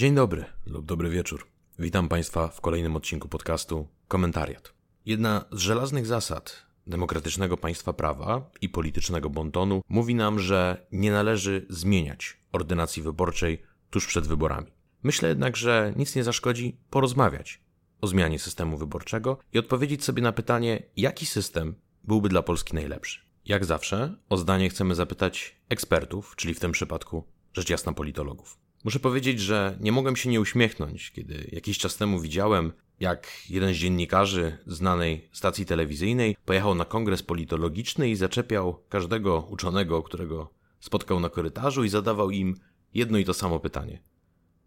Dzień dobry lub dobry wieczór. Witam Państwa w kolejnym odcinku podcastu Komentariat. Jedna z żelaznych zasad demokratycznego państwa prawa i politycznego bontonu mówi nam, że nie należy zmieniać ordynacji wyborczej tuż przed wyborami. Myślę jednak, że nic nie zaszkodzi porozmawiać o zmianie systemu wyborczego i odpowiedzieć sobie na pytanie, jaki system byłby dla Polski najlepszy. Jak zawsze, o zdanie chcemy zapytać ekspertów, czyli w tym przypadku rzecz jasna politologów. Muszę powiedzieć, że nie mogłem się nie uśmiechnąć, kiedy jakiś czas temu widziałem, jak jeden z dziennikarzy znanej stacji telewizyjnej pojechał na kongres politologiczny i zaczepiał każdego uczonego, którego spotkał na korytarzu i zadawał im jedno i to samo pytanie.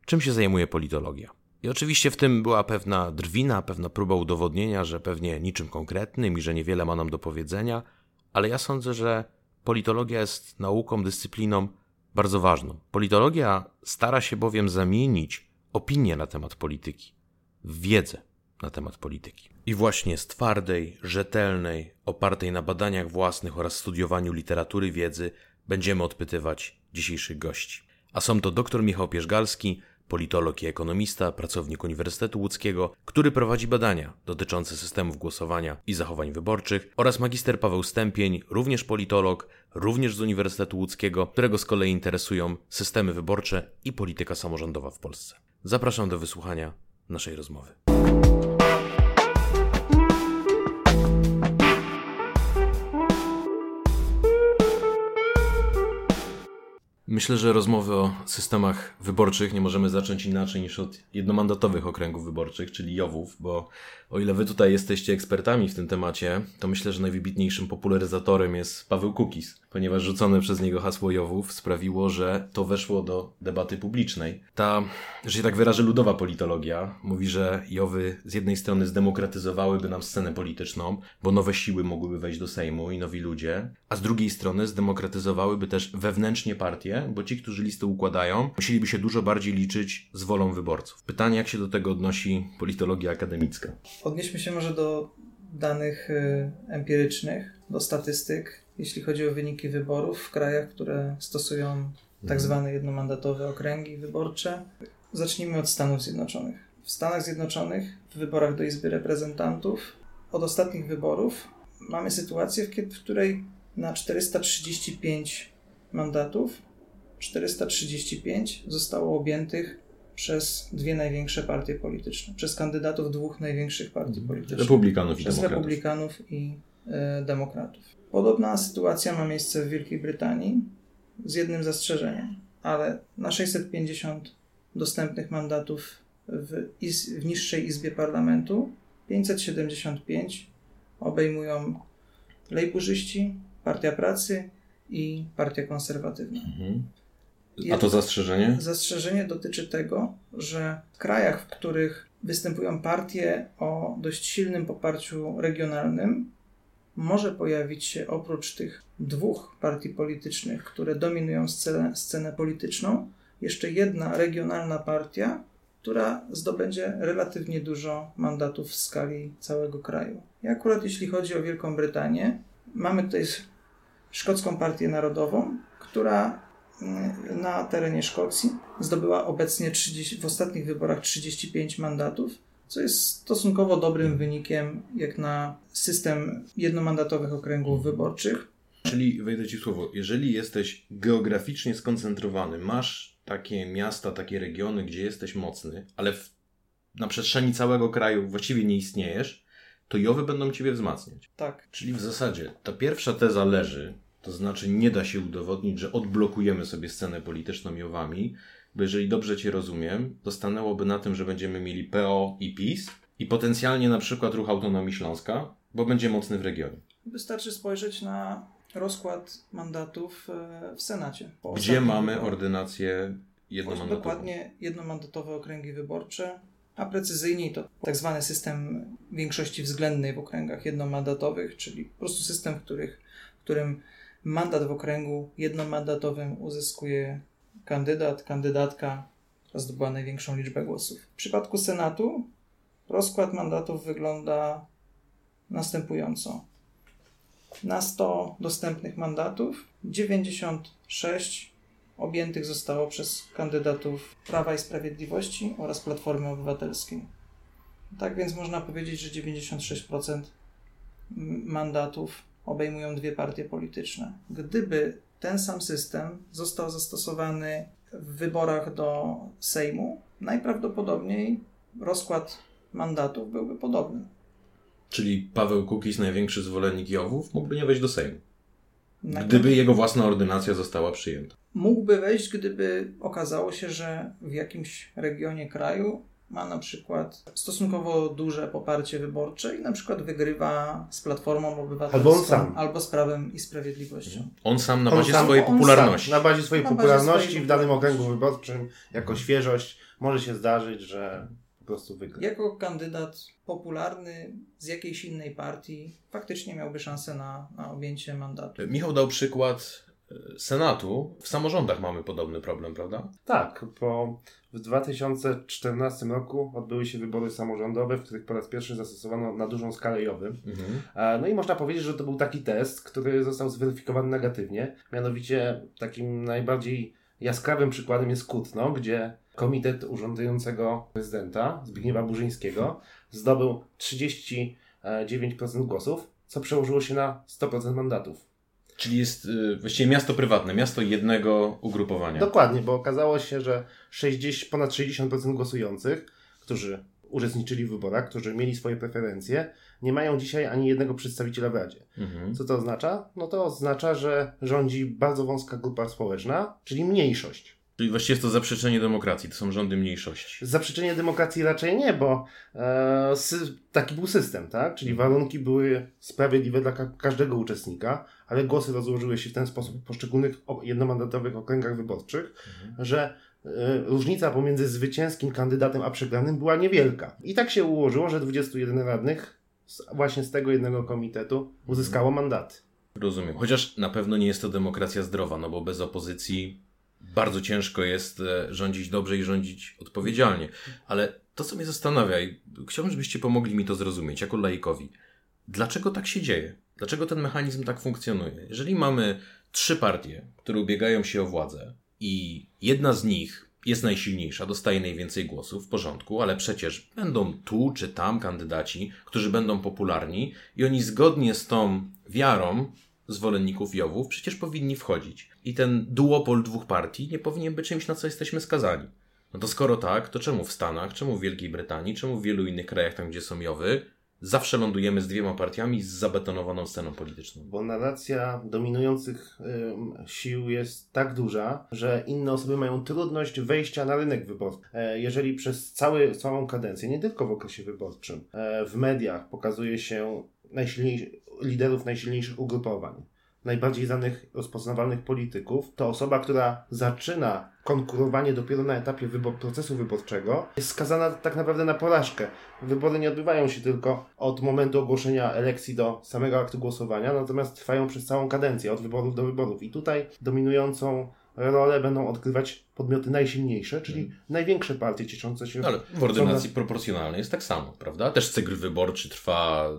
Czym się zajmuje politologia? I oczywiście w tym była pewna drwina, pewna próba udowodnienia, że pewnie niczym konkretnym i że niewiele ma nam do powiedzenia, ale ja sądzę, że politologia jest nauką, dyscypliną bardzo ważną. Politologia stara się bowiem zamienić opinię na temat polityki w wiedzę na temat polityki. I właśnie z twardej, rzetelnej, opartej na badaniach własnych oraz studiowaniu literatury wiedzy będziemy odpytywać dzisiejszych gości. A są to dr Michał Pierzgalski, politolog i ekonomista, pracownik Uniwersytetu Łódzkiego, który prowadzi badania dotyczące systemów głosowania i zachowań wyborczych, oraz magister Paweł Stępień, również politolog, również z Uniwersytetu Łódzkiego, którego z kolei interesują systemy wyborcze i polityka samorządowa w Polsce. Zapraszam do wysłuchania naszej rozmowy. Myślę, że rozmowy o systemach wyborczych nie możemy zacząć inaczej niż od jednomandatowych okręgów wyborczych, czyli JOW-ów, bo o ile wy tutaj jesteście ekspertami w tym temacie, to myślę, że najwybitniejszym popularyzatorem jest Paweł Kukis, ponieważ rzucone przez niego hasło JOW-ów sprawiło, że to weszło do debaty publicznej. Ta, że się tak wyrażę, ludowa politologia mówi, że JOWy z jednej strony zdemokratyzowałyby nam scenę polityczną, bo nowe siły mogłyby wejść do Sejmu i nowi ludzie, a z drugiej strony zdemokratyzowałyby też wewnętrznie partie, bo ci, którzy listy układają, musieliby się dużo bardziej liczyć z wolą wyborców. Pytanie, jak się do tego odnosi politologia akademicka? Odnieśmy się może do danych y, empirycznych, do statystyk, jeśli chodzi o wyniki wyborów w krajach, które stosują tak Mhm. zwane jednomandatowe okręgi wyborcze. Zacznijmy od Stanów Zjednoczonych. W Stanach Zjednoczonych w wyborach do Izby Reprezentantów od ostatnich wyborów mamy sytuację, w której na 435 mandatów 435 zostało objętych przez dwie największe partie polityczne, przez kandydatów dwóch największych partii politycznych Republikanów i przez demokratów. republikanów i e, demokratów. Podobna sytuacja ma miejsce w Wielkiej Brytanii z jednym zastrzeżeniem, ale na 650 dostępnych mandatów w, iz, w niższej izbie parlamentu 575 obejmują lejburzyści, Partia Pracy i Partia Konserwatywna. Mhm. A to zastrzeżenie? Zastrzeżenie dotyczy tego, że w krajach, w których występują partie o dość silnym poparciu regionalnym, może pojawić się oprócz tych dwóch partii politycznych, które dominują scenę, scenę polityczną, jeszcze jedna regionalna partia, która zdobędzie relatywnie dużo mandatów w skali całego kraju. I akurat jeśli chodzi o Wielką Brytanię, mamy tutaj Szkocką Partię Narodową, która na terenie Szkocji zdobyła obecnie 30, w ostatnich wyborach 35 mandatów, co jest stosunkowo dobrym wynikiem jak na system jednomandatowych okręgów wyborczych. Czyli wejdę ci słowo, jeżeli jesteś geograficznie skoncentrowany, masz takie miasta, takie regiony, gdzie jesteś mocny, ale w, na przestrzeni całego kraju właściwie nie istniejesz, to jowy będą ciebie wzmacniać. Tak, Czyli w zasadzie ta pierwsza teza leży, to znaczy nie da się udowodnić, że odblokujemy sobie scenę polityczną jowami, bo jeżeli dobrze cię rozumiem, to stanęłoby na tym, że będziemy mieli PO i PiS i potencjalnie na przykład ruch autonomii Śląska, bo będzie mocny w regionie. wystarczy spojrzeć na rozkład mandatów e, w Senacie. Po Gdzie mamy wyborach. ordynację jednomandatową? Dokładnie jednomandatowe okręgi wyborcze, a precyzyjniej to tak zwany system większości względnej w okręgach jednomandatowych, czyli po prostu system, w, których, w którym mandat w okręgu jednomandatowym uzyskuje kandydat, kandydatka, zdobyła największą liczbę głosów. W przypadku Senatu rozkład mandatów wygląda następująco. Na 100 dostępnych mandatów 96 objętych zostało przez kandydatów Prawa i Sprawiedliwości oraz Platformy Obywatelskiej. Tak więc można powiedzieć, że 96% mandatów obejmują dwie partie polityczne. Gdyby ten sam system został zastosowany w wyborach do Sejmu, najprawdopodobniej rozkład mandatów byłby podobny. Czyli Paweł Kukiz, największy zwolennik Jowów, mógłby nie wejść do Sejmu. Gdyby jego własna ordynacja została przyjęta. Mógłby wejść, gdyby okazało się, że w jakimś regionie kraju ma na przykład stosunkowo duże poparcie wyborcze i na przykład wygrywa z Platformą Obywatelską albo, on sam. albo z Prawem i Sprawiedliwością. On sam na On bazie sam- swojej popularności. Na bazie swojej Na bazie popularności swojej w danym okręgu wyborczym, jako świeżość, może się zdarzyć, że po prostu wygra. Jako kandydat popularny z jakiejś innej partii faktycznie miałby szansę na, na objęcie mandatu. Michał dał przykład Senatu. W samorządach mamy podobny problem, prawda? Tak, bo w 2014 roku odbyły się wybory samorządowe, w których po raz pierwszy zastosowano na dużą skalę jowy. Mhm. E, No i można powiedzieć, że to był taki test, który został zweryfikowany negatywnie. Mianowicie takim najbardziej jaskrawym przykładem jest Kutno, gdzie komitet urzędującego prezydenta Zbigniewa Burzyńskiego zdobył 39% głosów, co przełożyło się na 100% mandatów. Czyli jest y, właściwie miasto prywatne, miasto jednego ugrupowania. Dokładnie, bo okazało się, że 60, ponad 60% głosujących, którzy uczestniczyli w wyborach, którzy mieli swoje preferencje, nie mają dzisiaj ani jednego przedstawiciela w Radzie. Mhm. Co to oznacza? No to oznacza, że rządzi bardzo wąska grupa społeczna, czyli mniejszość. Czyli właściwie jest to zaprzeczenie demokracji, to są rządy mniejszości. Zaprzeczenie demokracji raczej nie, bo e, sy- taki był system, tak? Czyli warunki były sprawiedliwe dla ka- każdego uczestnika, ale głosy rozłożyły się w ten sposób w poszczególnych jednomandatowych okręgach wyborczych, że e, różnica pomiędzy zwycięskim kandydatem a przegranym była niewielka. I tak się ułożyło, że 21 radnych właśnie z tego jednego komitetu uzyskało mandaty. Rozumiem. Chociaż na pewno nie jest to demokracja zdrowa, no bo bez opozycji bardzo ciężko jest e, rządzić dobrze i rządzić odpowiedzialnie. Ale to, co mnie zastanawia, i chciałbym, żebyście pomogli mi to zrozumieć, jako laikowi. Dlaczego tak się dzieje? Dlaczego ten mechanizm tak funkcjonuje? Jeżeli mamy trzy partie, które ubiegają się o władzę i jedna z nich jest najsilniejsza, dostaje najwięcej głosów, w porządku, ale przecież będą tu czy tam kandydaci, którzy będą popularni i oni zgodnie z tą wiarą zwolenników Jowów przecież powinni wchodzić. I ten duopol dwóch partii nie powinien być czymś, na co jesteśmy skazani. No to skoro tak, to czemu w Stanach, czemu w Wielkiej Brytanii, czemu w wielu innych krajach, tam gdzie są Jowy, zawsze lądujemy z dwiema partiami z zabetonowaną sceną polityczną? Bo narracja dominujących ym, sił jest tak duża, że inne osoby mają trudność wejścia na rynek wyborczy. E, jeżeli przez cały, całą kadencję, nie tylko w okresie wyborczym, e, w mediach pokazuje się liderów najsilniejszych ugrupowań, najbardziej znanych, rozpoznawalnych polityków, to osoba, która zaczyna konkurowanie dopiero na etapie wybor- procesu wyborczego, jest skazana tak naprawdę na porażkę. Wybory nie odbywają się tylko od momentu ogłoszenia elekcji do samego aktu głosowania, natomiast trwają przez całą kadencję, od wyborów do wyborów. I tutaj dominującą rolę będą odgrywać podmioty najsilniejsze, czyli największe partie cieszące się. No ale w ordynacji proporcjonalnej jest tak samo, prawda? Też cykl wyborczy trwa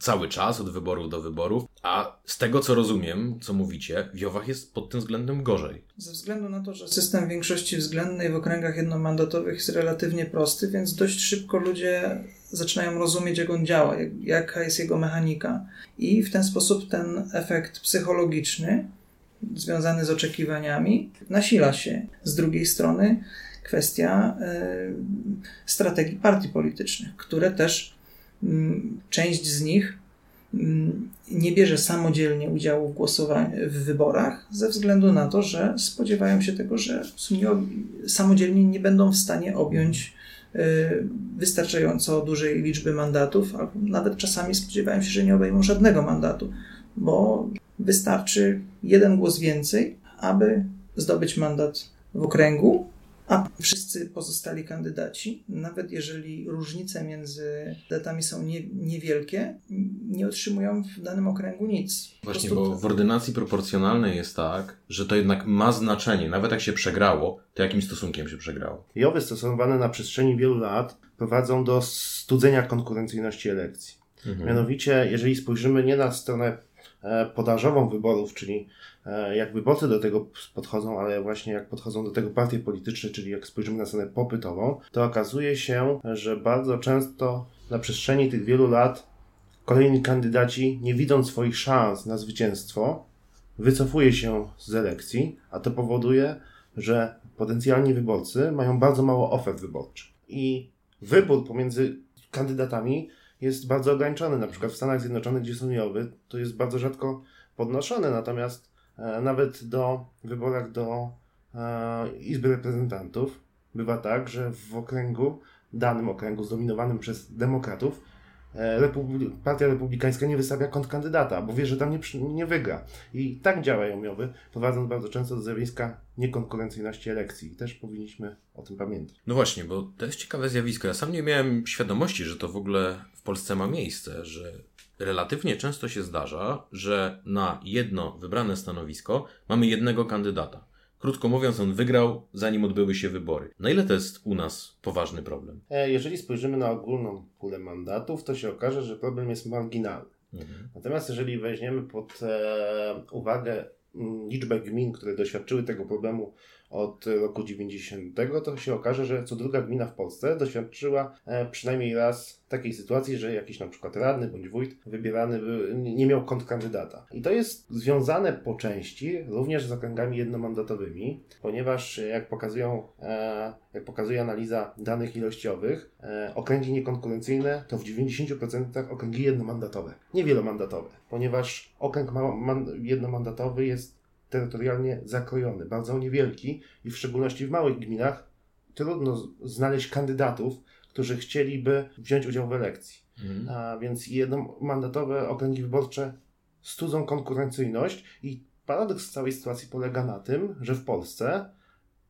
cały czas, od wyborów do wyborów, a z tego co rozumiem, co mówicie, w Jowach jest pod tym względem gorzej. Ze względu na to, że system większości względnej w okręgach jednomandatowych jest relatywnie prosty, więc dość szybko ludzie zaczynają rozumieć, jak on działa, jak, jaka jest jego mechanika. I w ten sposób ten efekt psychologiczny związany z oczekiwaniami nasila się. Z drugiej strony kwestia e, strategii partii politycznych, które też część z nich mm, nie bierze samodzielnie udziału w głosowaniu w wyborach ze względu na to, że spodziewają się tego, że samodzielnie nie będą w stanie objąć y, wystarczająco dużej liczby mandatów, albo nawet czasami spodziewają się, że nie obejmą żadnego mandatu, bo wystarczy jeden głos więcej, aby zdobyć mandat w okręgu, a wszyscy pozostali kandydaci, nawet jeżeli różnice między datami są nie, niewielkie, nie otrzymują w danym okręgu nic. Właśnie, prostu bo w ordynacji proporcjonalnej jest tak, że to jednak ma znaczenie. Nawet jak się przegrało, to jakim stosunkiem się przegrało? Jowy stosowane na przestrzeni wielu lat prowadzą do studzenia konkurencyjności elekcji. Mhm. Mianowicie, jeżeli spojrzymy nie na stronę podażową wyborów, czyli e, jak wyborcy do tego podchodzą, ale właśnie jak podchodzą do tego partie polityczne, czyli jak spojrzymy na scenę popytową, to okazuje się, że bardzo często na przestrzeni tych wielu lat kolejni kandydaci, nie widząc swoich szans na zwycięstwo, wycofuje się z elekcji, a to powoduje, że potencjalni wyborcy mają bardzo mało ofert wyborczych. I wybór pomiędzy kandydatami jest bardzo ograniczony. Na przykład w Stanach Zjednoczonych, gdzie są jowy, to jest bardzo rzadko podnoszone, natomiast e, nawet do wyborach do e, Izby Reprezentantów bywa tak, że w okręgu, danym okręgu zdominowanym przez demokratów, Republi Partia Republikańska nie wystawia kontrkandydata, bo wie, że tam nie, nie wygra. I tak działają miowy, prowadząc bardzo często do zjawiska niekonkurencyjności elekcji. I też powinniśmy o tym pamiętać. No właśnie, bo to jest ciekawe zjawisko. Ja sam nie miałem świadomości, że to w ogóle w Polsce ma miejsce, że relatywnie często się zdarza, że na jedno wybrane stanowisko mamy jednego kandydata. Krótko mówiąc, on wygrał, zanim odbyły się wybory. Na ile to jest u nas poważny problem? E, jeżeli spojrzymy na ogólną pulę mandatów, to się okaże, że problem jest marginalny. Mhm. Natomiast jeżeli weźmiemy pod e, uwagę mm, liczbę gmin, które doświadczyły tego problemu od roku 90, to się okaże, że co druga gmina w Polsce doświadczyła e, przynajmniej raz takiej sytuacji, że jakiś na przykład radny bądź wójt wybierany nie miał kontrkandydata. I to jest związane po części również z okręgami jednomandatowymi, ponieważ jak pokazują, e, jak pokazuje analiza danych ilościowych, e, okręgi niekonkurencyjne to w 90% okręgi jednomandatowe, nie wielomandatowe, ponieważ okręg jednomandatowy jest terytorialnie zakrojony, bardzo niewielki i w szczególności w małych gminach trudno znaleźć kandydatów, którzy chcieliby wziąć udział w elekcji. Mhm. A więc jednomandatowe okręgi wyborcze studzą konkurencyjność i paradoks całej sytuacji polega na tym, że w Polsce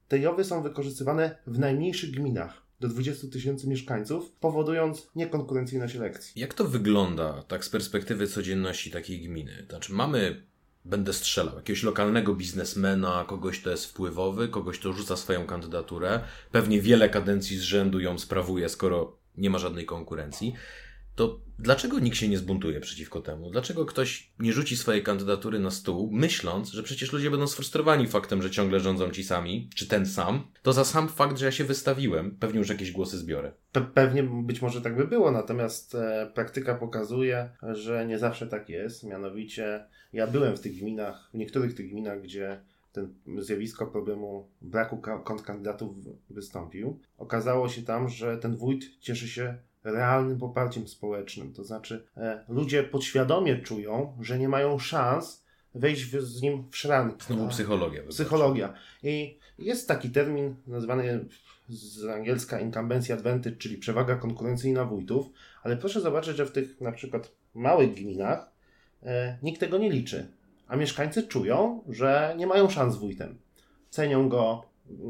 te jowy są wykorzystywane w najmniejszych gminach do 20 tysięcy mieszkańców, powodując niekonkurencyjność elekcji. Jak to wygląda tak z perspektywy codzienności takiej gminy? Znaczy mamy będę strzelał. Jakiegoś lokalnego biznesmena, kogoś, kto jest wpływowy, kogoś, kto rzuca swoją kandydaturę. Pewnie wiele kadencji z rzędu ją sprawuje, skoro nie ma żadnej konkurencji. To dlaczego nikt się nie zbuntuje przeciwko temu? Dlaczego ktoś nie rzuci swojej kandydatury na stół, myśląc, że przecież ludzie będą sfrustrowani faktem, że ciągle rządzą ci sami, czy ten sam? To za sam fakt, że ja się wystawiłem, pewnie już jakieś głosy zbiorę. Pe pewnie być może tak by było, natomiast e, praktyka pokazuje, że nie zawsze tak jest. Mianowicie ja byłem w tych gminach, w niektórych tych gminach, gdzie ten zjawisko problemu braku kontrkandydatów wystąpił. Okazało się tam, że ten wójt cieszy się realnym poparciem społecznym. To znaczy, e, ludzie podświadomie czują, że nie mają szans wejść w, z nim w szranki. Znowu psychologia. Psychologia. I jest taki termin nazwany z angielska incumbency advantage, czyli przewaga konkurencyjna wójtów, ale proszę zobaczyć, że w tych na przykład małych gminach e, nikt tego nie liczy, a mieszkańcy czują, że nie mają szans z wójtem. Cenią go,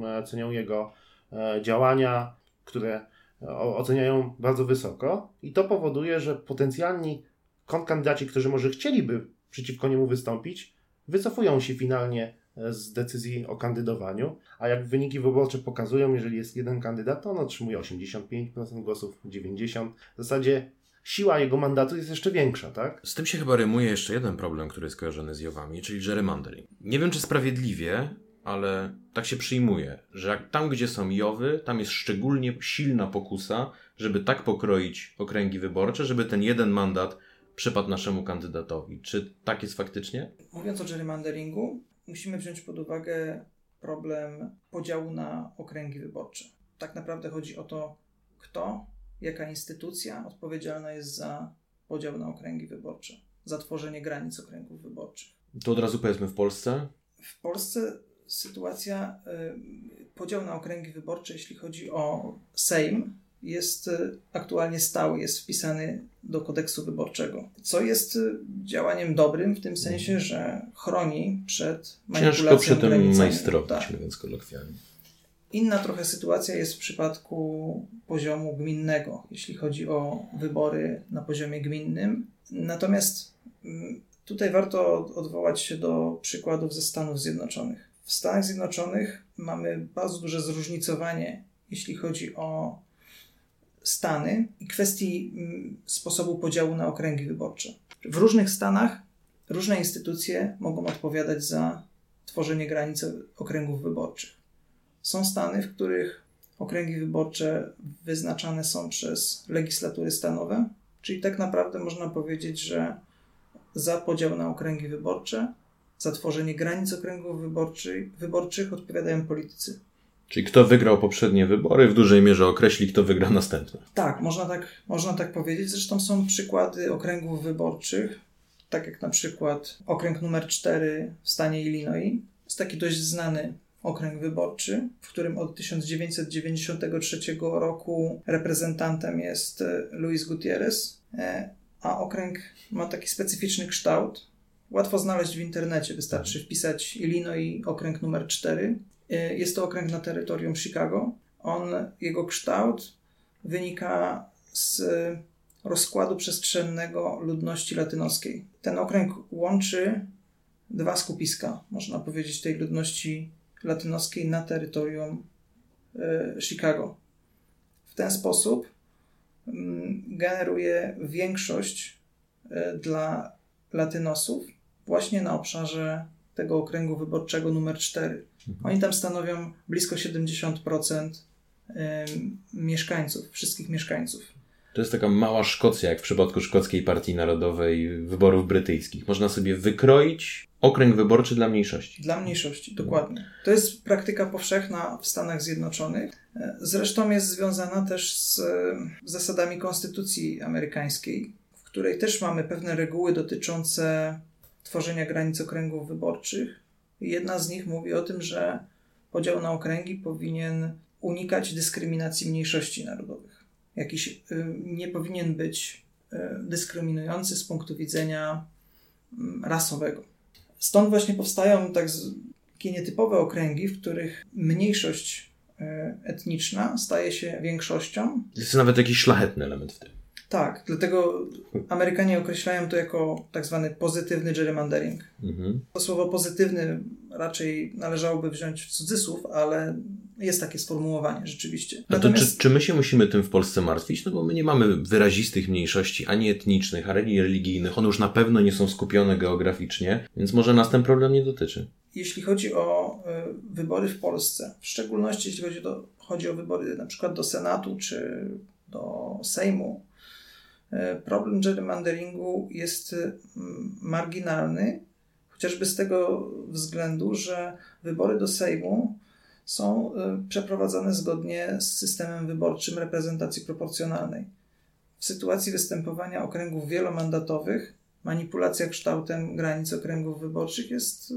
e, cenią jego e, działania, które oceniają bardzo wysoko i to powoduje, że potencjalni kontrkandydaci, którzy może chcieliby przeciwko niemu wystąpić, wycofują się finalnie e, z decyzji o kandydowaniu, a jak wyniki wyborcze pokazują, jeżeli jest jeden kandydat, to on otrzymuje 85% głosów, 90%. W zasadzie siła jego mandatu jest jeszcze większa, tak? Z tym się chyba rymuje jeszcze jeden problem, który jest kojarzony z Jowami, czyli gerrymandering. Nie wiem, czy sprawiedliwie, ale tak się przyjmuje, że jak tam, gdzie są Jowy, tam jest szczególnie silna pokusa, żeby tak pokroić okręgi wyborcze, żeby ten jeden mandat przypadł naszemu kandydatowi. Czy tak jest faktycznie? Mówiąc o gerrymanderingu, musimy wziąć pod uwagę problem podziału na okręgi wyborcze. Tak naprawdę chodzi o to, kto, jaka instytucja odpowiedzialna jest za podział na okręgi wyborcze, za tworzenie granic okręgów wyborczych. To od razu powiedzmy w Polsce. W Polsce sytuacja, y, podział na okręgi wyborcze, jeśli chodzi o Sejm, jest y, aktualnie stały, jest wpisany do kodeksu wyborczego, co jest y, działaniem dobrym w tym sensie, że chroni przed manipulacją Ciężko przy tym majstrować, tak. mówiąc kolokwialnie. Inna trochę sytuacja jest w przypadku poziomu gminnego, jeśli chodzi o wybory na poziomie gminnym. Natomiast mm, tutaj warto odwołać się do przykładów ze Stanów Zjednoczonych. W Stanach Zjednoczonych mamy bardzo duże zróżnicowanie, jeśli chodzi o Stany i kwestii mm, sposobu podziału na okręgi wyborcze. W różnych stanach różne instytucje mogą odpowiadać za tworzenie granic okręgów wyborczych. Są stany, w których okręgi wyborcze wyznaczane są przez legislatury stanowe, czyli tak naprawdę można powiedzieć, że za podział na okręgi wyborcze, za tworzenie granic okręgów wyborczych, wyborczych odpowiadają politycy. Czyli kto wygrał poprzednie wybory, w dużej mierze określi, kto wygra następne. Tak, można tak, można tak powiedzieć. Zresztą są przykłady okręgów wyborczych, tak jak na przykład okręg numer 4 w stanie Illinois. Jest taki dość znany okręg wyborczy, w którym od 1993 roku reprezentantem jest e, Luis Gutierrez, e, a okręg ma taki specyficzny kształt. Łatwo znaleźć w internecie, wystarczy wpisać Illinois okręg numer 4 E, jest to okręg na terytorium Chicago. On, jego kształt wynika z rozkładu przestrzennego ludności latynoskiej. Ten okręg łączy dwa skupiska, można powiedzieć, tej ludności latynoskiej na terytorium e, Chicago. W ten sposób mm, generuje większość e, dla latynosów właśnie na obszarze tego okręgu wyborczego numer 4. Mhm. Oni tam stanowią blisko 70% mieszkańców, wszystkich mieszkańców. To jest taka mała Szkocja, jak w przypadku Szkockiej Partii Narodowej wyborów brytyjskich. Można sobie wykroić okręg wyborczy dla mniejszości. Dla mniejszości, dokładnie. To jest praktyka powszechna w Stanach Zjednoczonych. Zresztą jest związana też z zasadami konstytucji amerykańskiej, w której też mamy pewne reguły dotyczące tworzenia granic okręgów wyborczych. Jedna z nich mówi o tym, że podział na okręgi powinien unikać dyskryminacji mniejszości narodowych. Jakiś y, nie powinien być y, dyskryminujący z punktu widzenia y, rasowego. Stąd właśnie powstają tak takie nietypowe okręgi, w których mniejszość y, etniczna staje się większością. Jest nawet jakiś szlachetny element w tym. Tak, dlatego Amerykanie określają to jako tak zwany pozytywny gerrymandering. Mhm. To słowo pozytywny raczej należałoby wziąć w cudzysłów, ale jest takie sformułowanie rzeczywiście. A to czy, czy my się musimy tym w Polsce martwić? No bo my nie mamy wyrazistych mniejszości ani etnicznych, ani religijnych. One już na pewno nie są skupione geograficznie, więc może nas ten problem nie dotyczy. Jeśli chodzi o y, wybory w Polsce, w szczególności jeśli chodzi, do, chodzi o wybory na przykład do Senatu czy do Sejmu, problem gerrymanderingu jest mm, marginalny, chociażby z tego względu, że wybory do Sejmu są e, przeprowadzane zgodnie z systemem wyborczym reprezentacji proporcjonalnej. W sytuacji występowania okręgów wielomandatowych manipulacja kształtem granic okręgów wyborczych jest e,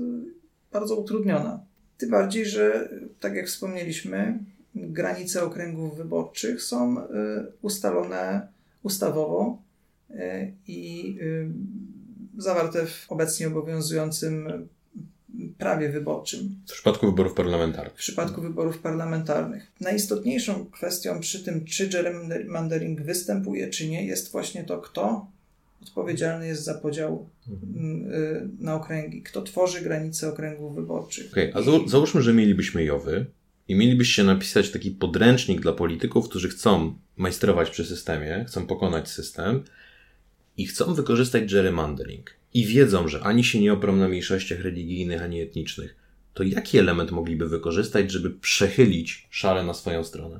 bardzo utrudniona. Tym bardziej, że tak jak wspomnieliśmy, granice okręgów wyborczych są ustalone ustawowo e, i e, zawarte w obecnie obowiązującym prawie wyborczym. W przypadku wyborów parlamentarnych. W przypadku wyborów parlamentarnych. Najistotniejszą kwestią przy tym, czy gerrymandering występuje, czy nie, jest właśnie to, kto odpowiedzialny jest za podział mhm. e, na okręgi, kto tworzy granice okręgów wyborczych. Okay, a załóżmy, że mielibyśmy JOWY i mielibyście napisać taki podręcznik dla polityków, którzy chcą majstrować przy systemie, chcą pokonać system i chcą wykorzystać gerrymandering i wiedzą, że ani się nie oprą na mniejszościach religijnych, ani etnicznych, to jaki element mogliby wykorzystać, żeby przechylić szale na swoją stronę?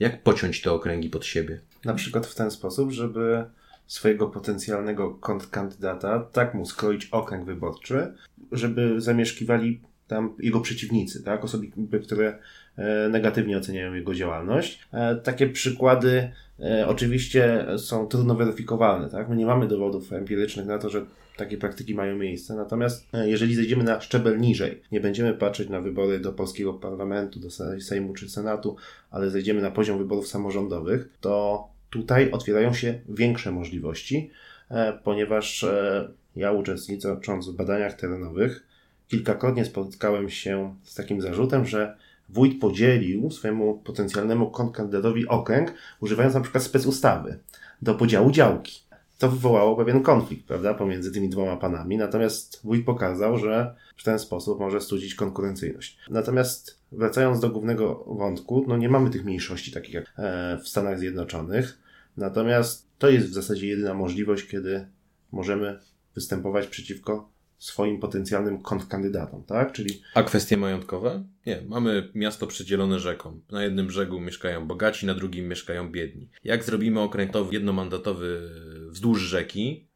Jak pociąć te okręgi pod siebie? Na przykład w ten sposób, żeby swojego potencjalnego kontrkandydata tak mu skroić okręg wyborczy, żeby zamieszkiwali tam jego przeciwnicy, tak? Osoby, które e, negatywnie oceniają jego działalność. E, takie przykłady e, oczywiście są trudno weryfikowalne, tak? My nie mamy dowodów empirycznych na to, że takie praktyki mają miejsce. Natomiast jeżeli zejdziemy na szczebel niżej, nie będziemy patrzeć na wybory do polskiego parlamentu, do Sejmu czy Senatu, ale zejdziemy na poziom wyborów samorządowych, to tutaj otwierają się większe możliwości, ponieważ ja uczestnicząc w badaniach terenowych, kilkakrotnie spotkałem się z takim zarzutem, że wójt podzielił swojemu potencjalnemu kontrkandydatowi okręg, używając na przykład specustawy do podziału działki. To wywołało pewien konflikt, prawda, pomiędzy tymi dwoma panami, natomiast wójt pokazał, że w ten sposób może studzić konkurencyjność. Natomiast wracając do głównego wątku, no nie mamy tych mniejszości takich jak e, w Stanach Zjednoczonych, natomiast to jest w zasadzie jedyna możliwość, kiedy możemy występować przeciwko swoim potencjalnym kontrkandydatom, tak? Czyli... A kwestie majątkowe? Nie, mamy miasto przedzielone rzeką. Na jednym brzegu mieszkają bogaci, na drugim mieszkają biedni. Jak zrobimy okręgowy jednomandatowy wzdłuż rzeki,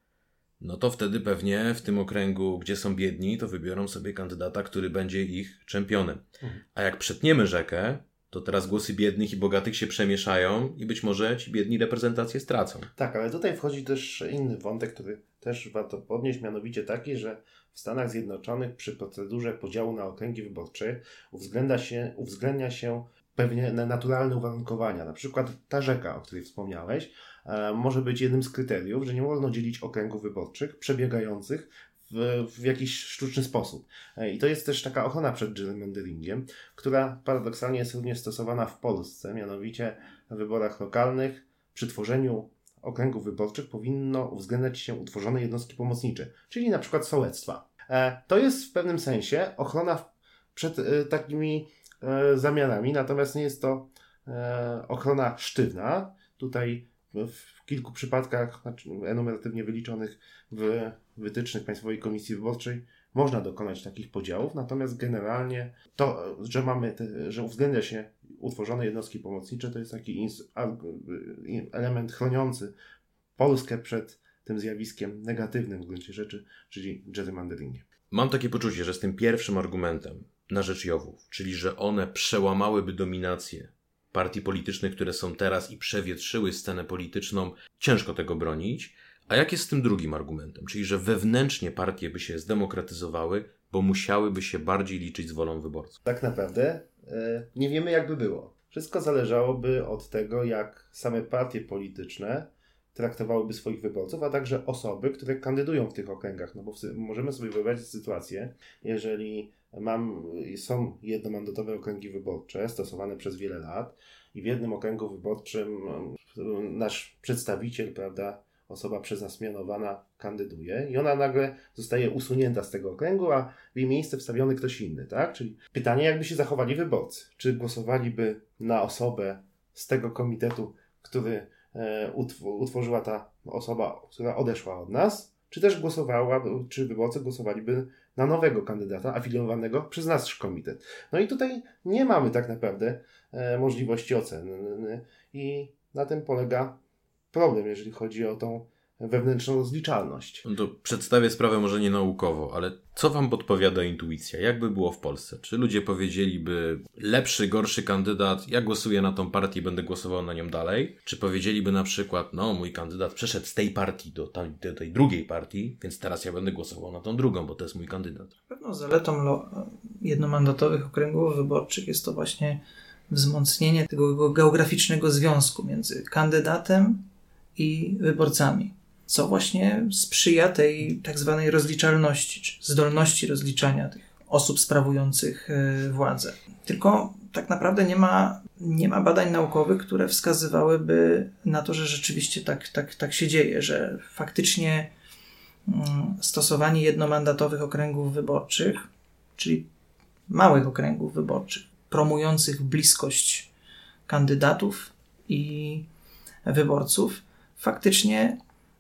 no to wtedy pewnie w tym okręgu, gdzie są biedni, to wybiorą sobie kandydata, który będzie ich czempionem. Mhm. A jak przetniemy rzekę, to teraz głosy biednych i bogatych się przemieszają i być może ci biedni reprezentację stracą. Tak, ale tutaj wchodzi też inny wątek, który też warto podnieść, mianowicie taki, że w Stanach Zjednoczonych przy procedurze podziału na okręgi wyborcze uwzględnia się, uwzględnia się pewnie naturalne uwarunkowania. Na przykład ta rzeka, o której wspomniałeś, e, może być jednym z kryteriów, że nie wolno dzielić okręgów wyborczych przebiegających w, w jakiś sztuczny sposób. E, I to jest też taka ochrona przed gerrymanderingiem, która paradoksalnie jest również stosowana w Polsce, mianowicie w wyborach lokalnych przy tworzeniu okręgów wyborczych powinno uwzględniać się utworzone jednostki pomocnicze, czyli na przykład sołectwa. E, to jest w pewnym sensie ochrona przed e, takimi zamianami, natomiast nie jest to ochrona sztywna. Tutaj w kilku przypadkach, znaczy enumeratywnie wyliczonych w wytycznych Państwowej Komisji Wyborczej, można dokonać takich podziałów, natomiast generalnie to, że mamy, te, że uwzględnia się utworzone jednostki pomocnicze, to jest taki element chroniący Polskę przed tym zjawiskiem negatywnym w gruncie rzeczy, czyli gerrymanderingiem. Mam takie poczucie, że z tym pierwszym argumentem na rzecz Jowów, czyli że one przełamałyby dominację partii politycznych, które są teraz i przewietrzyły scenę polityczną, ciężko tego bronić. A jak jest z tym drugim argumentem, czyli że wewnętrznie partie by się zdemokratyzowały, bo musiałyby się bardziej liczyć z wolą wyborców? Tak naprawdę e, nie wiemy, jakby było. Wszystko zależałoby od tego, jak same partie polityczne traktowałyby swoich wyborców, a także osoby, które kandydują w tych okręgach. No bo możemy sobie wyobrazić sytuację, jeżeli mam, są jednomandatowe okręgi wyborcze stosowane przez wiele lat i w jednym okręgu wyborczym nasz przedstawiciel, prawda, osoba przez nas mianowana kandyduje i ona nagle zostaje usunięta z tego okręgu, a w jej miejsce wstawiony ktoś inny, tak? Czyli pytanie, jakby się zachowali wyborcy. Czy głosowaliby na osobę z tego komitetu, który e, utworzyła ta osoba, która odeszła od nas, czy też głosowała, czy wyborcy głosowaliby na nowego kandydata afiliowanego przez nasz komitet. No i tutaj nie mamy tak naprawdę e, możliwości oceny i na tym polega problem, jeżeli chodzi o tą wewnętrzną rozliczalność. No to przedstawię sprawę może nie naukowo, ale co wam podpowiada intuicja? Jakby było w Polsce? Czy ludzie powiedzieliby lepszy, gorszy kandydat, ja głosuję na tą partię, będę głosował na nią dalej? Czy powiedzieliby na przykład, no mój kandydat przeszedł z tej partii do, tej, do tej drugiej partii, więc teraz ja będę głosował na tą drugą, bo to jest mój kandydat? Pewną zaletą jednomandatowych okręgów wyborczych jest to właśnie wzmocnienie tego geograficznego związku między kandydatem i wyborcami, co właśnie sprzyja tej tak zwanej rozliczalności, czy zdolności rozliczania tych osób sprawujących e, władzę. Tylko tak naprawdę nie ma, nie ma badań naukowych, które wskazywałyby na to, że rzeczywiście tak, tak, tak się dzieje, że faktycznie mm, stosowanie jednomandatowych okręgów wyborczych, czyli małych okręgów wyborczych, promujących bliskość kandydatów i wyborców, faktycznie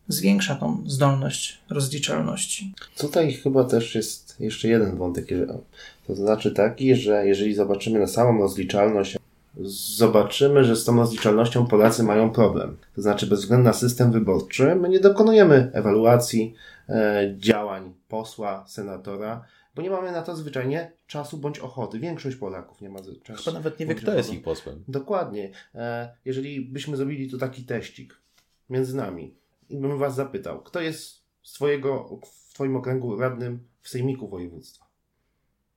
zwiększa tą zdolność rozliczalności. Tutaj chyba też jest jeszcze jeden wątek, to znaczy taki, że jeżeli zobaczymy na samą rozliczalność, zobaczymy, że z tą rozliczalnością Polacy mają problem. To znaczy, bez względu na system wyborczy, my nie dokonujemy ewaluacji e, działań posła, senatora, bo nie mamy na to zwyczajnie czasu bądź ochoty. Większość Polaków nie ma czasu. Chyba nawet nie wie, kto jest ich posłem. Dokładnie. E, jeżeli byśmy zrobili tu taki teścik, między nami i bym was zapytał, kto jest z twojego, w twoim okręgu radnym w sejmiku województwa?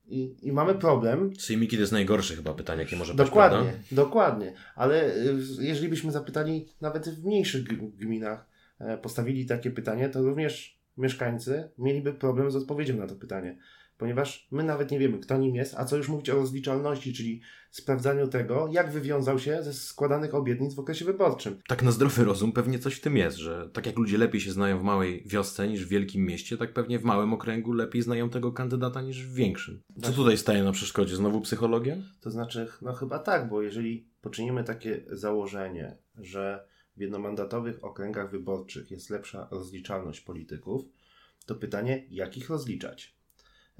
I, I mamy problem. Sejmiki to jest najgorsze chyba pytanie, jakie może być. Dokładnie, dokładnie. Ale y, jeżeli byśmy zapytali nawet w mniejszych gminach, e, postawili takie pytanie, to również mieszkańcy mieliby problem z odpowiedzią na to pytanie ponieważ my nawet nie wiemy, kto nim jest, a co już mówić o rozliczalności, czyli sprawdzaniu tego, jak wywiązał się ze składanych obietnic w okresie wyborczym. Tak na zdrowy rozum pewnie coś w tym jest, że tak jak ludzie lepiej się znają w małej wiosce niż w wielkim mieście, tak pewnie w małym okręgu lepiej znają tego kandydata niż w większym. Co tutaj staje na przeszkodzie? Znowu psychologia? To znaczy, no chyba tak, bo jeżeli poczynimy takie założenie, że w jednomandatowych okręgach wyborczych jest lepsza rozliczalność polityków, To pytanie, jak ich rozliczać?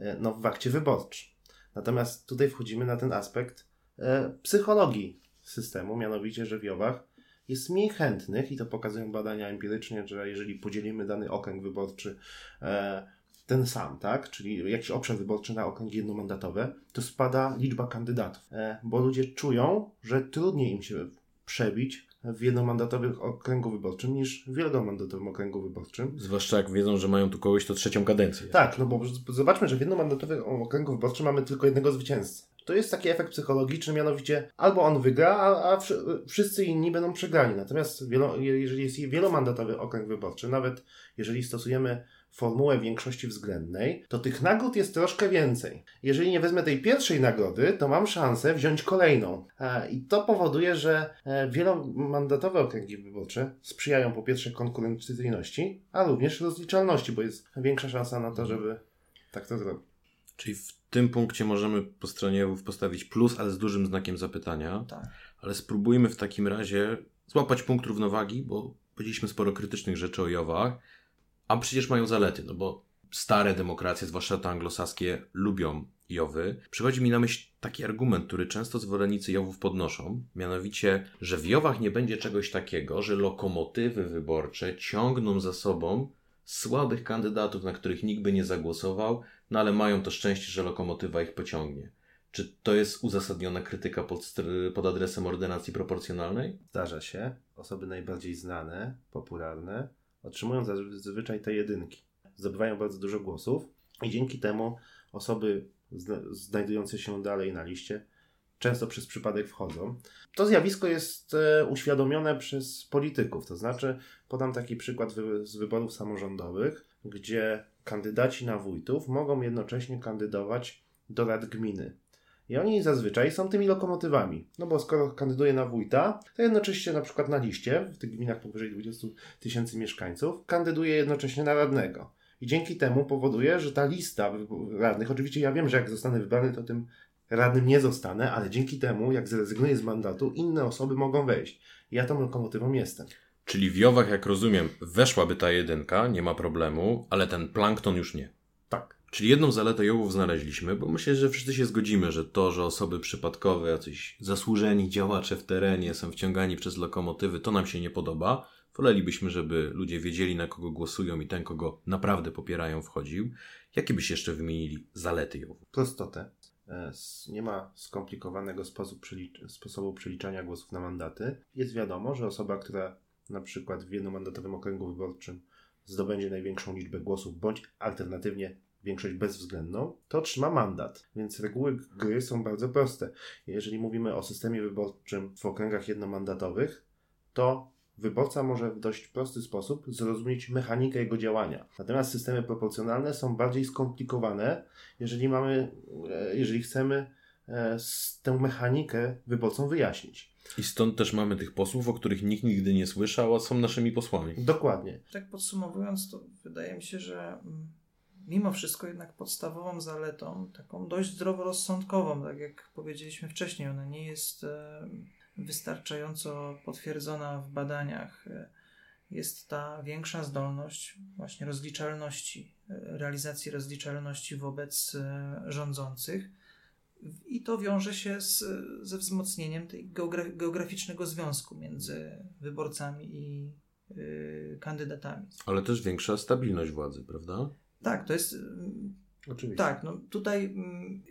E, no, w akcie wyborczym. Natomiast tutaj wchodzimy na ten aspekt e, psychologii systemu, mianowicie, że w Jowach jest mniej chętnych, i to pokazują badania empirycznie, że jeżeli podzielimy dany okręg wyborczy e, ten sam, tak, czyli jakiś obszar wyborczy na okręgi jednomandatowe, to spada liczba kandydatów, bo ludzie czują, że trudniej im się przebić w jednomandatowym okręgu wyborczym niż w wielomandatowym okręgu wyborczym. Zwłaszcza jak wiedzą, że mają tu kogoś to trzecią kadencję. Tak, no bo zobaczmy, że w jednomandatowym okręgu wyborczym mamy tylko jednego zwycięzcę. To jest taki efekt psychologiczny, mianowicie albo on wygra, a, a wszyscy inni będą przegrani. Natomiast wielo, jeżeli jest wielomandatowy okręg wyborczy, nawet jeżeli stosujemy formułę większości względnej, to tych nagród jest troszkę więcej. Jeżeli nie wezmę tej pierwszej nagrody, to mam szansę wziąć kolejną. I to powoduje, że e, wielomandatowe okręgi wyborcze sprzyjają po pierwsze konkurencyjności, a również rozliczalności, bo jest większa szansa na to, żeby tak to zrobić. Czyli w tym punkcie możemy po stronie postawić plus, ale z dużym znakiem zapytania. Tak. Ale spróbujmy w takim razie złapać punkt równowagi, bo powiedzieliśmy sporo krytycznych rzeczy o Jowach, a przecież mają zalety, no bo stare demokracje, zwłaszcza te anglosaskie, lubią Jowy. Przychodzi mi na myśl taki argument, który często zwolennicy Jowów podnoszą, mianowicie, że w Jowach nie będzie czegoś takiego, że lokomotywy wyborcze ciągną za sobą słabych kandydatów, na których nikt by nie zagłosował, no ale mają to szczęście, że lokomotywa ich pociągnie. Czy to jest uzasadniona krytyka pod, pod adresem ordynacji proporcjonalnej? Zdarza się. Osoby najbardziej znane, popularne, otrzymują zazwyczaj te jedynki. Zdobywają bardzo dużo głosów i dzięki temu osoby znajdujące się dalej na liście często przez przypadek wchodzą. To zjawisko jest e, uświadomione przez polityków. To znaczy, podam taki przykład z wyborów samorządowych, gdzie kandydaci na wójtów mogą jednocześnie kandydować do rad gminy. I oni zazwyczaj są tymi lokomotywami. No bo skoro kandyduje na wójta, to jednocześnie na przykład na liście, w tych gminach powyżej 20 tysięcy mieszkańców, kandyduje jednocześnie na radnego. I dzięki temu powoduje, że ta lista radnych, oczywiście ja wiem, że jak zostanę wybrany, to tym radnym nie zostanę, ale dzięki temu, jak zrezygnuję z mandatu, inne osoby mogą wejść. Ja tą lokomotywą jestem. Czyli w Jowach, jak rozumiem, weszłaby ta jedynka, nie ma problemu, ale ten plankton już nie. Czyli jedną zaletę Jowów znaleźliśmy, bo myślę, że wszyscy się zgodzimy, że to, że osoby przypadkowe, jacyś zasłużeni działacze w terenie są wciągani przez lokomotywy, to nam się nie podoba. Wolelibyśmy, żeby ludzie wiedzieli, na kogo głosują i ten, kogo naprawdę popierają, wchodził. Jakie byś jeszcze wymienili zalety Jowów? Prostotę. E, nie ma skomplikowanego sposobu, przelicz sposobu przeliczania głosów na mandaty. Jest wiadomo, że osoba, która na przykład w jednomandatowym okręgu wyborczym zdobędzie największą liczbę głosów, bądź alternatywnie większość bezwzględną, to otrzyma mandat. Więc reguły gry są bardzo proste. Jeżeli mówimy o systemie wyborczym w okręgach jednomandatowych, to wyborca może w dość prosty sposób zrozumieć mechanikę jego działania. Natomiast systemy proporcjonalne są bardziej skomplikowane, jeżeli mamy, e, jeżeli chcemy e, tę mechanikę wyborcom wyjaśnić. I stąd też mamy tych posłów, o których nikt nigdy nie słyszał, a są naszymi posłami. Dokładnie. Tak podsumowując, to wydaje mi się, że mm, mimo wszystko jednak podstawową zaletą, taką dość zdroworozsądkową, tak jak powiedzieliśmy wcześniej, ona nie jest wystarczająco potwierdzona w badaniach, e, jest ta większa zdolność właśnie rozliczalności, e, realizacji rozliczalności wobec e, rządzących. I to wiąże się z, ze wzmocnieniem tej geograficznego związku między wyborcami i kandydatami. Ale też większa stabilność władzy, prawda? Tak, to jest. Oczywiście. Tak, no tutaj,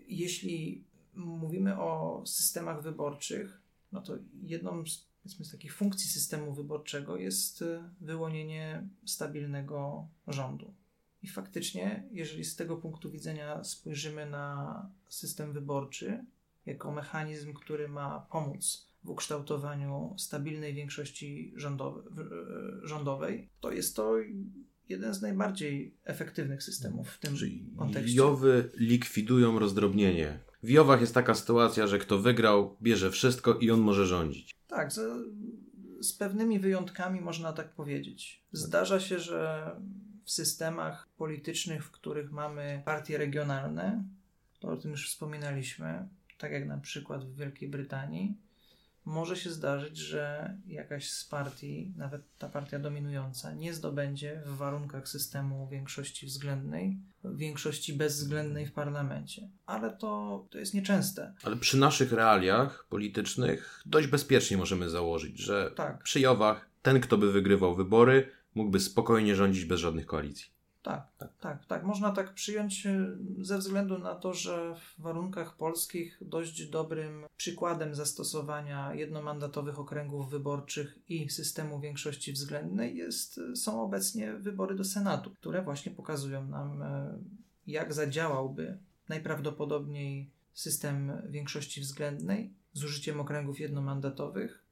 jeśli mówimy o systemach wyborczych, no to jedną z, z takich funkcji systemu wyborczego jest y, wyłonienie stabilnego rządu. I faktycznie, jeżeli z tego punktu widzenia spojrzymy na system wyborczy jako mechanizm, który ma pomóc w ukształtowaniu stabilnej większości y, rządowej, to jest to jeden z najbardziej efektywnych systemów w tym Czyli kontekście. Jowy likwidują rozdrobnienie w Jowach jest taka sytuacja, że kto wygrał, bierze wszystko i on może rządzić. Tak, z, z pewnymi wyjątkami można tak powiedzieć. Zdarza się, że w systemach politycznych, w których mamy partie regionalne, to o tym już wspominaliśmy, tak jak na przykład w Wielkiej Brytanii, może się zdarzyć, że jakaś z partii, nawet ta partia dominująca, nie zdobędzie w warunkach systemu większości względnej, większości bezwzględnej w parlamencie. Ale to, to jest nieczęste. Ale przy naszych realiach politycznych dość bezpiecznie możemy założyć, że Tak. przy Jowach ten, kto by wygrywał wybory, mógłby spokojnie rządzić bez żadnych koalicji. Tak, tak, tak, tak. Można tak przyjąć e, ze względu na to, że w warunkach polskich dość dobrym przykładem zastosowania jednomandatowych okręgów wyborczych i systemu większości względnej jest, są obecnie wybory do Senatu, które właśnie pokazują nam, e, jak zadziałałby najprawdopodobniej system większości względnej z użyciem okręgów jednomandatowych,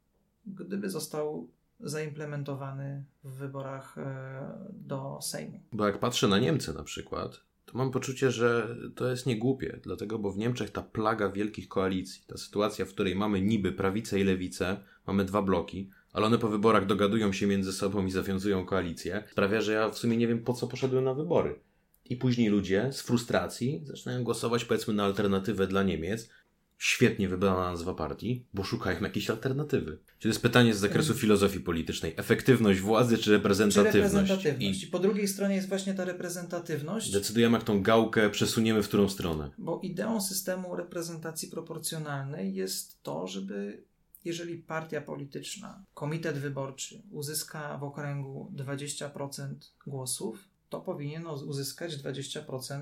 gdyby został zaimplementowany w wyborach e, do Sejmu. Bo jak patrzę na Niemcy na przykład, to mam poczucie, że to jest niegłupie, dlatego, bo w Niemczech ta plaga wielkich koalicji, ta sytuacja, w której mamy niby prawicę i lewicę, mamy dwa bloki, ale one po wyborach dogadują się między sobą i zawiązują koalicję, sprawia, że ja w sumie nie wiem, po co poszedłem na wybory. I później ludzie z frustracji zaczynają głosować, powiedzmy, na alternatywę dla Niemiec. Świetnie wybrana nazwa partii, bo szukają jakiejś alternatywy. Czy to jest pytanie z zakresu filozofii politycznej? Efektywność władzy czy Czy reprezentatywność? reprezentatywność. I I po drugiej stronie jest właśnie ta reprezentatywność, decydujemy, jak tą gałkę przesuniemy w którą stronę. bo ideą systemu reprezentacji proporcjonalnej jest to, żeby jeżeli partia polityczna, komitet wyborczy uzyska w okręgu 20% głosów, to powinien uzyskać 20%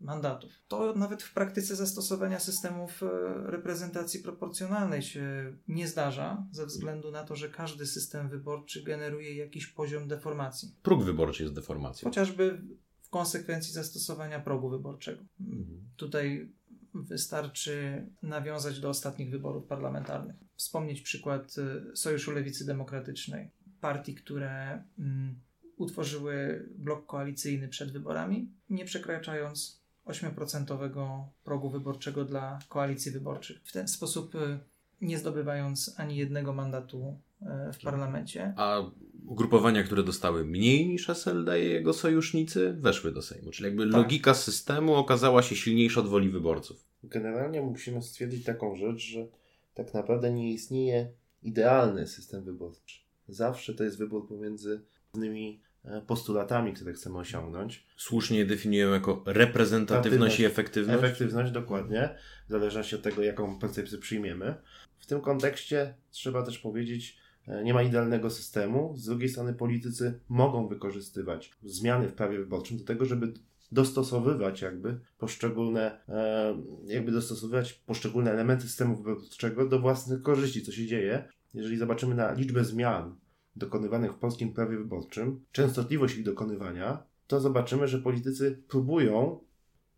mandatów. To nawet w praktyce zastosowania systemów e, reprezentacji proporcjonalnej się nie zdarza, ze względu na to, że każdy system wyborczy generuje jakiś poziom deformacji. Próg wyborczy jest deformacją. Chociażby w konsekwencji zastosowania progu wyborczego. Mhm. Tutaj wystarczy nawiązać do ostatnich wyborów parlamentarnych. Wspomnieć przykład y, Sojuszu Lewicy Demokratycznej, partii, które mm, utworzyły blok koalicyjny przed wyborami, nie przekraczając 8% progu wyborczego dla koalicji wyborczych. W ten sposób y, nie zdobywając ani jednego mandatu y, w parlamencie. A ugrupowania, które dostały mniej niż SLD i jego sojusznicy, weszły do Sejmu. Czyli jakby Tak. logika systemu okazała się silniejsza od woli wyborców. Generalnie musimy stwierdzić taką rzecz, że tak naprawdę nie istnieje idealny system wyborczy. Zawsze to jest wybór pomiędzy różnymi e, postulatami, które chcemy osiągnąć. Słusznie je definiują jako reprezentatywność i efektywność. Efektywność, dokładnie, w zależności od tego, jaką percepcję przyjmiemy. W tym kontekście trzeba też powiedzieć, e, nie ma idealnego systemu. Z drugiej strony politycy mogą wykorzystywać zmiany w prawie wyborczym do tego, żeby dostosowywać jakby poszczególne, e, jakby dostosowywać poszczególne elementy systemu wyborczego do własnych korzyści, co się dzieje. Jeżeli zobaczymy na liczbę zmian dokonywanych w polskim prawie wyborczym, częstotliwość ich dokonywania, to zobaczymy, że politycy próbują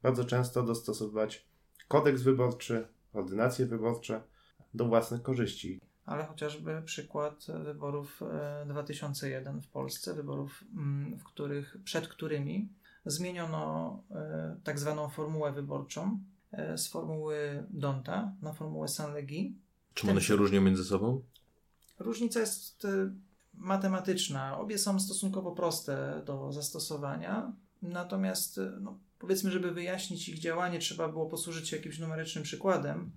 bardzo często dostosowywać kodeks wyborczy, ordynacje wyborcze do własnych korzyści. ale chociażby przykład wyborów e, 2001 w Polsce, wyborów, mm, w których, przed którymi zmieniono e, tak zwaną formułę wyborczą e, z formuły Donta na formułę Sanlegi. Czym one się różnią między sobą? Różnica jest e, matematyczna. Obie są stosunkowo proste do zastosowania, natomiast e, no, powiedzmy, żeby wyjaśnić ich działanie, trzeba było posłużyć się jakimś numerycznym przykładem,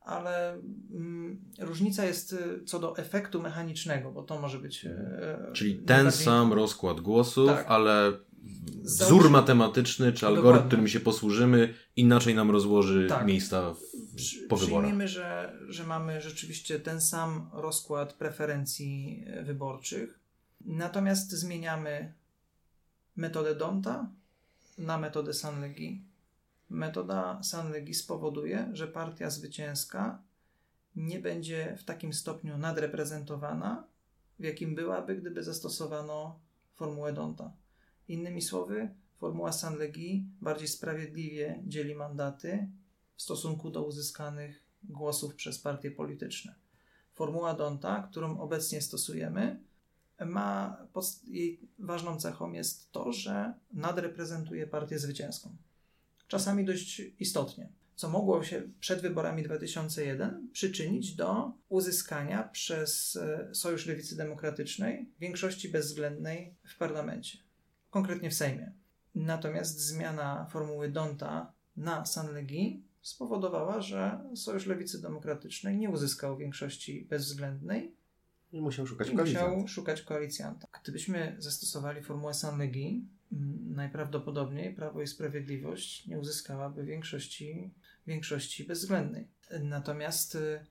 ale mm, różnica jest e, co do efektu mechanicznego, bo to może być. e, Czyli ten najbardziej- sam rozkład głosów, Tak. ale wzór matematyczny czy algorytm, Dokładnie. którym się posłużymy, inaczej nam rozłoży Tak. miejsca w, Przy- po wyborach. Przyjmijmy, że, że mamy rzeczywiście ten sam rozkład preferencji e, wyborczych, natomiast zmieniamy metodę Donta na metodę Sanlegi. Metoda Sanlegi spowoduje, że partia zwycięska nie będzie w takim stopniu nadreprezentowana, w jakim byłaby, gdyby zastosowano formułę Donta. Innymi słowy, formuła Sanlegi bardziej sprawiedliwie dzieli mandaty w stosunku do uzyskanych głosów przez partie polityczne. Formuła Donta, którą obecnie stosujemy, ma jej ważną cechą jest to, że nadreprezentuje partię zwycięską. Czasami dość istotnie, co mogło się przed wyborami 2001 przyczynić do uzyskania przez e, Sojusz Lewicy Demokratycznej większości bezwzględnej w parlamencie, konkretnie w Sejmie. Natomiast zmiana formuły Donta na Sanlegi spowodowała, że Sojusz Lewicy Demokratycznej nie uzyskał większości bezwzględnej I musiał szukać i koalicji. musiał szukać koalicjanta. Gdybyśmy zastosowali formułę Sanlegi, najprawdopodobniej Prawo i Sprawiedliwość nie uzyskałaby większości, większości bezwzględnej. Natomiast y,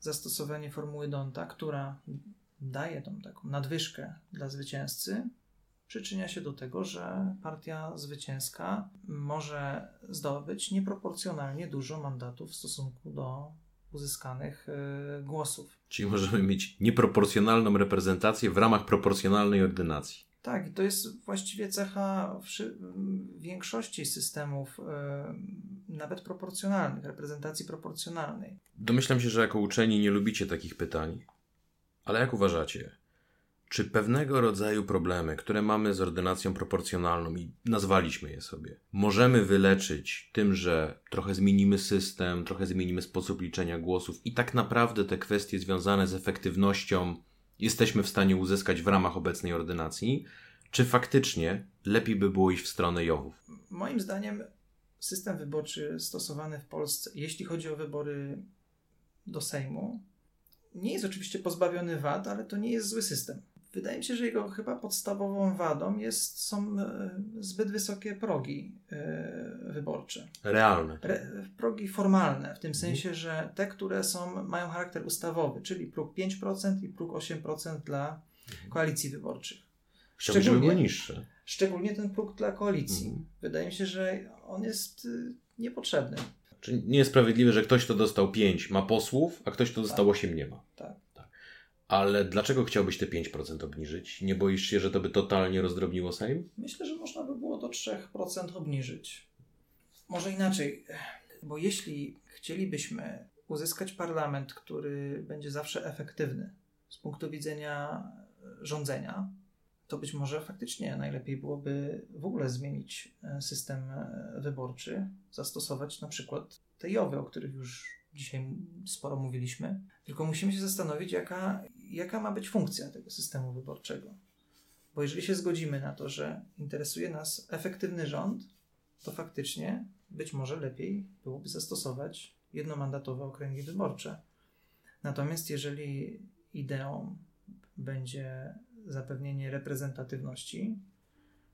zastosowanie formuły Donta, która daje tą taką nadwyżkę dla zwycięzcy, przyczynia się do tego, że partia zwycięska może zdobyć nieproporcjonalnie dużo mandatów w stosunku do uzyskanych y, głosów. Czyli możemy mieć nieproporcjonalną reprezentację w ramach proporcjonalnej ordynacji. Tak, i to jest właściwie cecha większości systemów, y, nawet proporcjonalnych, reprezentacji proporcjonalnej. Domyślam się, że jako uczeni nie lubicie takich pytań, ale jak uważacie, czy pewnego rodzaju problemy, które mamy z ordynacją proporcjonalną i nazwaliśmy je sobie, możemy wyleczyć tym, że trochę zmienimy system, trochę zmienimy sposób liczenia głosów i tak naprawdę te kwestie związane z efektywnością jesteśmy w stanie uzyskać w ramach obecnej ordynacji, czy faktycznie lepiej by było iść w stronę Jowów? Moim zdaniem system wyborczy stosowany w Polsce, jeśli chodzi o wybory do Sejmu, nie jest oczywiście pozbawiony wad, ale to nie jest zły system. Wydaje mi się, że jego chyba podstawową wadą jest, są e, zbyt wysokie progi e, wyborcze. Realne. Re, progi formalne, w tym sensie, że te, które są, mają charakter ustawowy, czyli próg 5% i próg 8% dla koalicji wyborczych. Chciałbym, żeby były niższe. Szczególnie ten próg dla koalicji. Mhm. Wydaje mi się, że on jest y, niepotrzebny. Czyli niesprawiedliwe, że ktoś, kto dostał 5 ma posłów, a ktoś, kto dostał 8 nie ma. Tak. Ale dlaczego chciałbyś te 5% obniżyć? Nie boisz się, że to by totalnie rozdrobniło Sejm? Myślę, że można by było do 3% obniżyć. Może inaczej, bo jeśli chcielibyśmy uzyskać parlament, który będzie zawsze efektywny z punktu widzenia e, rządzenia, to być może faktycznie najlepiej byłoby w ogóle zmienić e, system e, wyborczy, zastosować na przykład te JOWy, o których już dzisiaj sporo mówiliśmy. Tylko musimy się zastanowić, jaka, jaka ma być funkcja tego systemu wyborczego. Bo jeżeli się zgodzimy na to, że interesuje nas efektywny rząd, to faktycznie być może lepiej byłoby zastosować jednomandatowe okręgi wyborcze. Natomiast jeżeli ideą będzie zapewnienie reprezentatywności,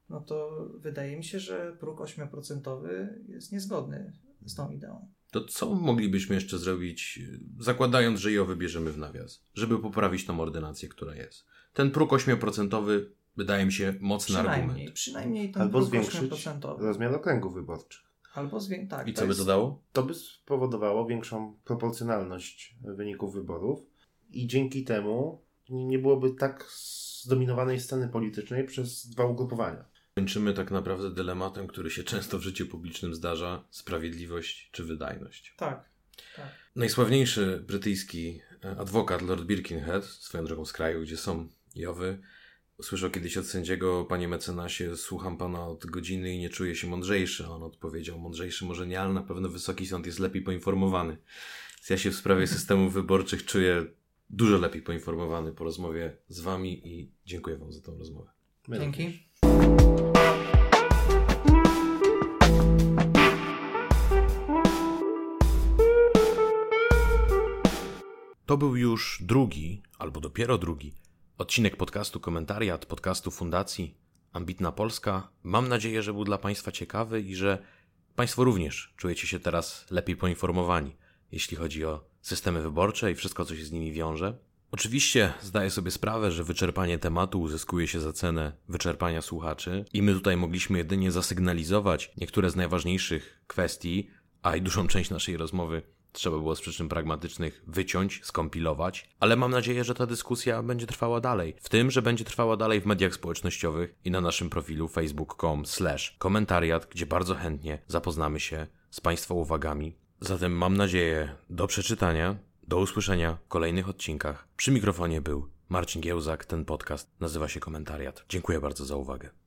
no to wydaje mi się, że próg 8% jest niezgodny z tą ideą. To co moglibyśmy jeszcze zrobić, zakładając, że ją wybierzemy w nawias, żeby poprawić tą ordynację, która jest? Ten próg 8% wydaje mi się mocny Przynajmniej, argument. przynajmniej ten Albo próg zwiększyć 8%. rozmiar okręgów wyborczych. Albo zwię... tak, I to co by jest- to dało? To by spowodowało większą proporcjonalność wyników wyborów i dzięki temu nie nie byłoby tak zdominowanej sceny politycznej przez dwa ugrupowania. Kończymy tak naprawdę dylematem, który się często w życiu publicznym zdarza: sprawiedliwość czy wydajność. Tak, tak. Najsławniejszy brytyjski e, adwokat Lord Birkenhead, swoją drogą z kraju, gdzie są Jowy, usłyszał kiedyś od sędziego, panie mecenasie, słucham pana od godziny i nie czuję się mądrzejszy. On odpowiedział, mądrzejszy może nie, ale na pewno wysoki sąd jest lepiej poinformowany. Więc ja się w sprawie systemów wyborczych czuję dużo lepiej poinformowany po rozmowie z wami i dziękuję wam za tą rozmowę. My Dzięki. również. To był już drugi, albo dopiero drugi, odcinek podcastu Komentariat, podcastu Fundacji Ambitna Polska. Mam nadzieję, że był dla Państwa ciekawy i że Państwo również czujecie się teraz lepiej poinformowani, jeśli chodzi o systemy wyborcze i wszystko, co się z nimi wiąże. Oczywiście zdaję sobie sprawę, że wyczerpanie tematu uzyskuje się za cenę wyczerpania słuchaczy i my tutaj mogliśmy jedynie zasygnalizować niektóre z najważniejszych kwestii, a i dużą część naszej rozmowy trzeba było z przyczyn pragmatycznych wyciąć, skompilować, ale mam nadzieję, że ta dyskusja będzie trwała dalej. W tym, że będzie trwała dalej w mediach społecznościowych i na naszym profilu facebook.com slash komentariat, gdzie bardzo chętnie zapoznamy się z Państwa uwagami. Zatem mam nadzieję do przeczytania, do usłyszenia w kolejnych odcinkach. Przy mikrofonie był Marcin Giełzak, ten podcast nazywa się Komentariat. Dziękuję bardzo za uwagę.